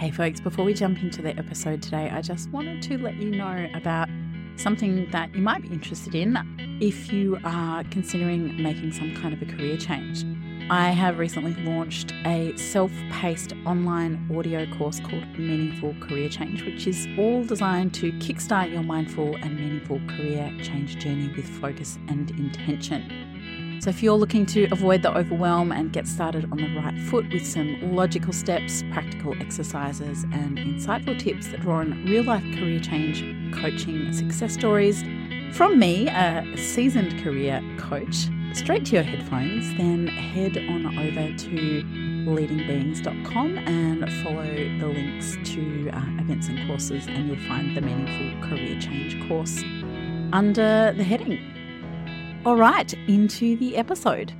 Hey, folks, before we jump into the episode today, I just wanted to let you know about something that you might be interested in if you are considering making some kind of a career change. I have recently launched a self paced online audio course called Meaningful Career Change, which is all designed to kickstart your mindful and meaningful career change journey with focus and intention. So, if you're looking to avoid the overwhelm and get started on the right foot with some logical steps, practical exercises, and insightful tips that draw on real life career change coaching success stories from me, a seasoned career coach, straight to your headphones, then head on over to leadingbeings.com and follow the links to uh, events and courses, and you'll find the Meaningful Career Change course under the heading all right, into the episode.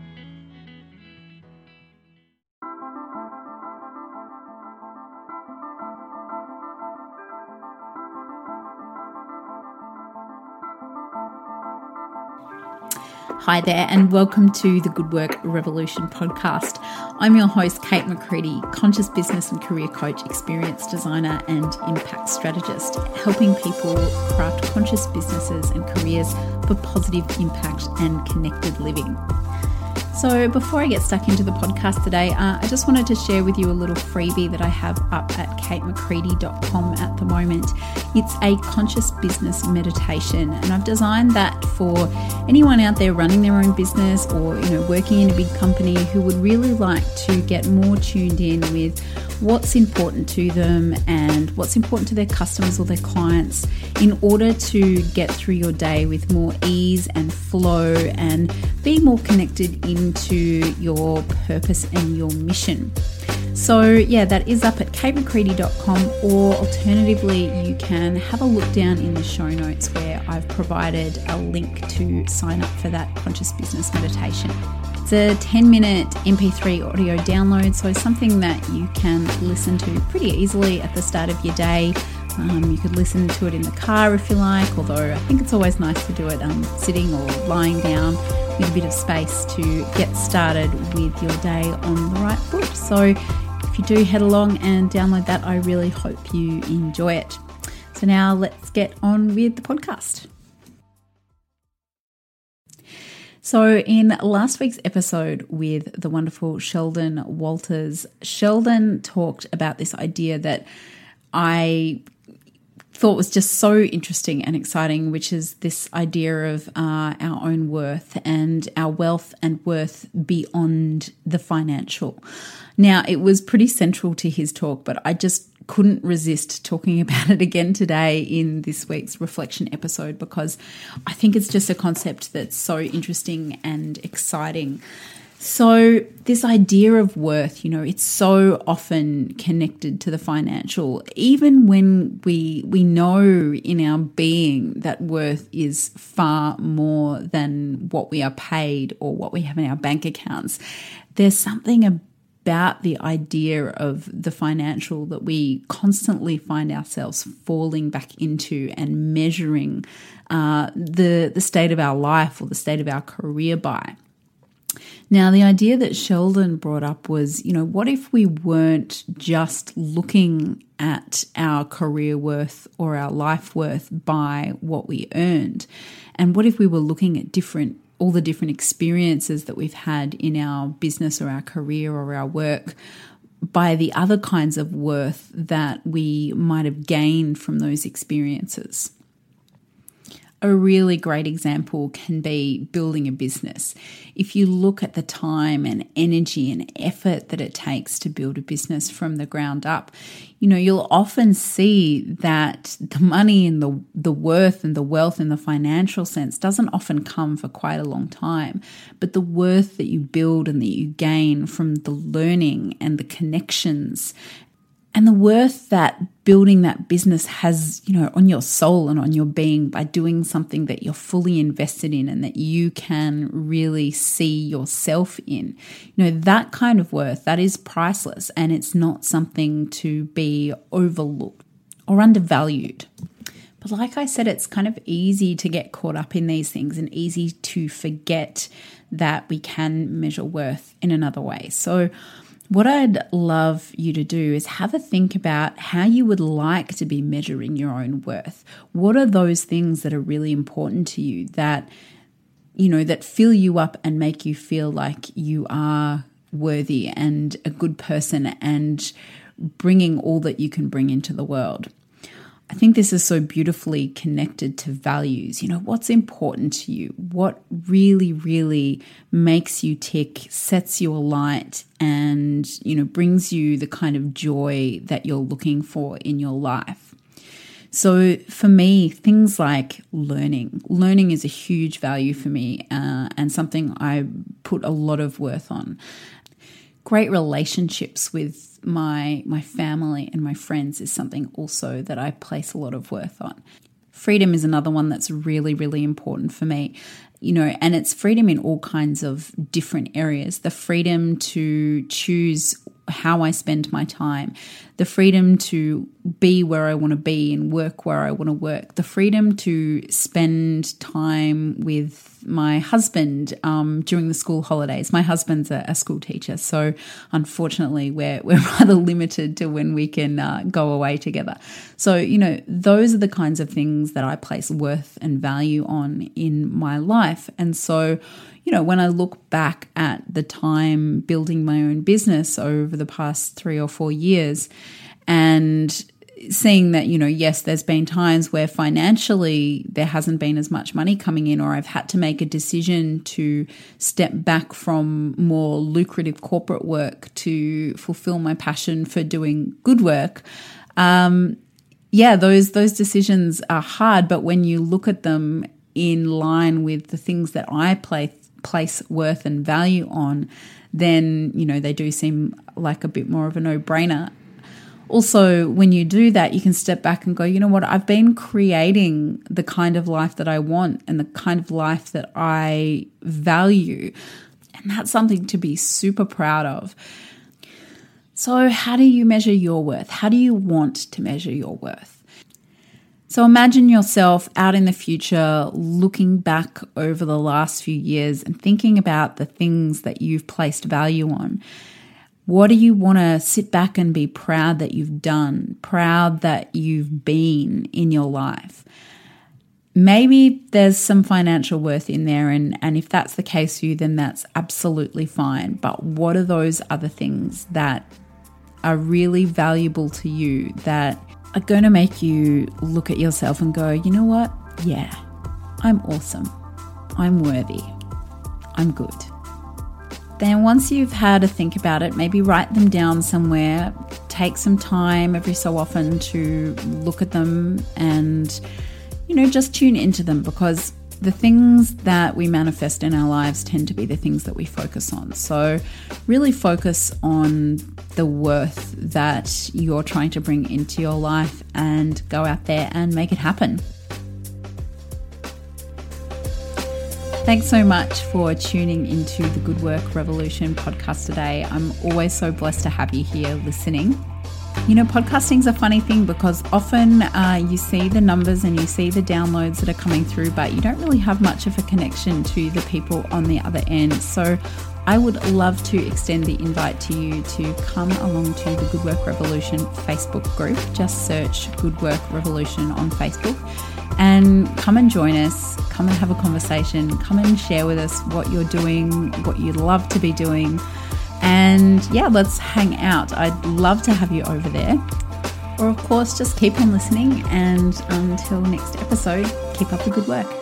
Hi there, and welcome to the Good Work Revolution podcast. I'm your host, Kate McCready, conscious business and career coach, experience designer, and impact strategist, helping people craft conscious businesses and careers for positive impact and connected living. So, before I get stuck into the podcast today, uh, I just wanted to share with you a little freebie that I have up at katemccready.com at the moment. It's a conscious business meditation, and I've designed that for anyone out there running their own business or you know working in a big company who would really like to get more tuned in with what's important to them and what's important to their customers or their clients in order to get through your day with more ease and flow and be more connected into your purpose and your mission. So, yeah, that is up at katemccready.com, or alternatively, you can have a look down in the show notes where I've provided a link to sign up for that conscious business meditation. It's a 10 minute MP3 audio download, so something that you can listen to pretty easily at the start of your day. Um, you could listen to it in the car if you like, although I think it's always nice to do it um, sitting or lying down with a bit of space to get started with your day on the right foot. So if you do head along and download that, I really hope you enjoy it. So now let's get on with the podcast. So, in last week's episode with the wonderful Sheldon Walters, Sheldon talked about this idea that I thought was just so interesting and exciting, which is this idea of uh, our own worth and our wealth and worth beyond the financial. Now, it was pretty central to his talk, but I just couldn't resist talking about it again today in this week's reflection episode because I think it's just a concept that's so interesting and exciting. So, this idea of worth, you know, it's so often connected to the financial, even when we we know in our being that worth is far more than what we are paid or what we have in our bank accounts. There's something about the idea of the financial that we constantly find ourselves falling back into and measuring uh, the the state of our life or the state of our career by. Now, the idea that Sheldon brought up was, you know, what if we weren't just looking at our career worth or our life worth by what we earned? And what if we were looking at different all the different experiences that we've had in our business or our career or our work by the other kinds of worth that we might have gained from those experiences? A really great example can be building a business. If you look at the time and energy and effort that it takes to build a business from the ground up, you know, you'll often see that the money and the, the worth and the wealth in the financial sense doesn't often come for quite a long time. But the worth that you build and that you gain from the learning and the connections and the worth that building that business has, you know, on your soul and on your being by doing something that you're fully invested in and that you can really see yourself in. You know, that kind of worth, that is priceless and it's not something to be overlooked or undervalued. But like I said, it's kind of easy to get caught up in these things and easy to forget that we can measure worth in another way. So, What I'd love you to do is have a think about how you would like to be measuring your own worth. What are those things that are really important to you that you know that fill you up and make you feel like you are worthy and a good person and bringing all that you can bring into the world. I think this is so beautifully connected to values. You know, what's important to you? What really, really makes you tick, sets you alight, and, you know, brings you the kind of joy that you're looking for in your life. So for me, things like learning, learning is a huge value for me uh, and something I put a lot of worth on. Great relationships with my my family and my friends is something also that I place a lot of worth on. Freedom is another one that's really really important for me. You know, and it's freedom in all kinds of different areas. The freedom to choose how I spend my time, the freedom to be where I want to be and work where I want to work, the freedom to spend time with my husband um, during the school holidays. My husband's a, a, school teacher, so unfortunately, we're we're rather limited to when we can uh, go away together. So you know, those are the kinds of things that I place worth and value on in my life, and so you know, when I look back at the time building my own business over the past three or four years and seeing that, you know, yes, there's been times where financially there hasn't been as much money coming in, or I've had to make a decision to step back from more lucrative corporate work to fulfill my passion for doing good work. Um, yeah, those those decisions are hard, but when you look at them in line with the things that I play place worth and value on, then, you know, they do seem like a bit more of a no brainer. Also, when you do that, you can step back and go, you know what, I've been creating the kind of life that I want and the kind of life that I value. And that's something to be super proud of. So, how do you measure your worth? How do you want to measure your worth? So imagine yourself out in the future looking back over the last few years and thinking about the things that you've placed value on. What do you want to sit back and be proud that you've done, proud that you've been in your life? Maybe there's some financial worth in there, and, and if that's the case for you, then that's absolutely fine. But what are those other things that are really valuable to you that are going to make you look at yourself and go, you know what? Yeah, I'm awesome. I'm worthy. I'm good. Then, once you've had a think about it, maybe write them down somewhere. Take some time every so often to look at them and, you know, just tune into them because the things that we manifest in our lives tend to be the things that we focus on. So, really focus on the worth that you're trying to bring into your life and go out there and make it happen. Thanks so much for tuning into the Good Work Revolution podcast today. I'm always so blessed to have you here listening. You know, podcasting's a funny thing because often uh, you see the numbers and you see the downloads that are coming through, but you don't really have much of a connection to the people on the other end. So I would love to extend the invite to you to come along to the Good Work Revolution Facebook group. Just search Good Work Revolution on Facebook and come and join us. Come and have a conversation. Come and share with us what you're doing, what you'd love to be doing and yeah, let's hang out. I'd love to have you over there. Or, of course, just keep on listening. And until next episode, keep up the good work.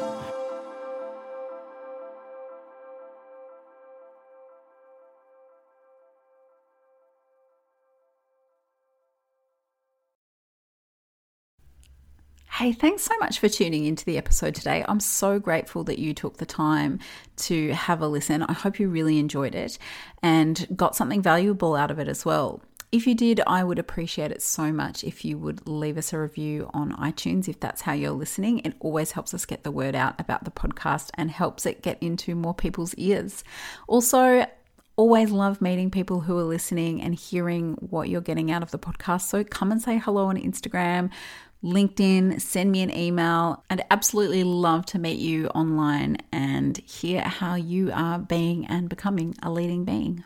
Hey, thanks so much for tuning into the episode today. I'm so grateful that you took the time to have a listen. I hope you really enjoyed it and got something valuable out of it as well. If you did, I would appreciate it so much if you would leave us a review on iTunes if that's how you're listening. It always helps us get the word out about the podcast and helps it get into more people's ears. Also, always love meeting people who are listening and hearing what you're getting out of the podcast. So come and say hello on Instagram LinkedIn, send me an email. I'd absolutely love to meet you online and hear how you are being and becoming a leading being.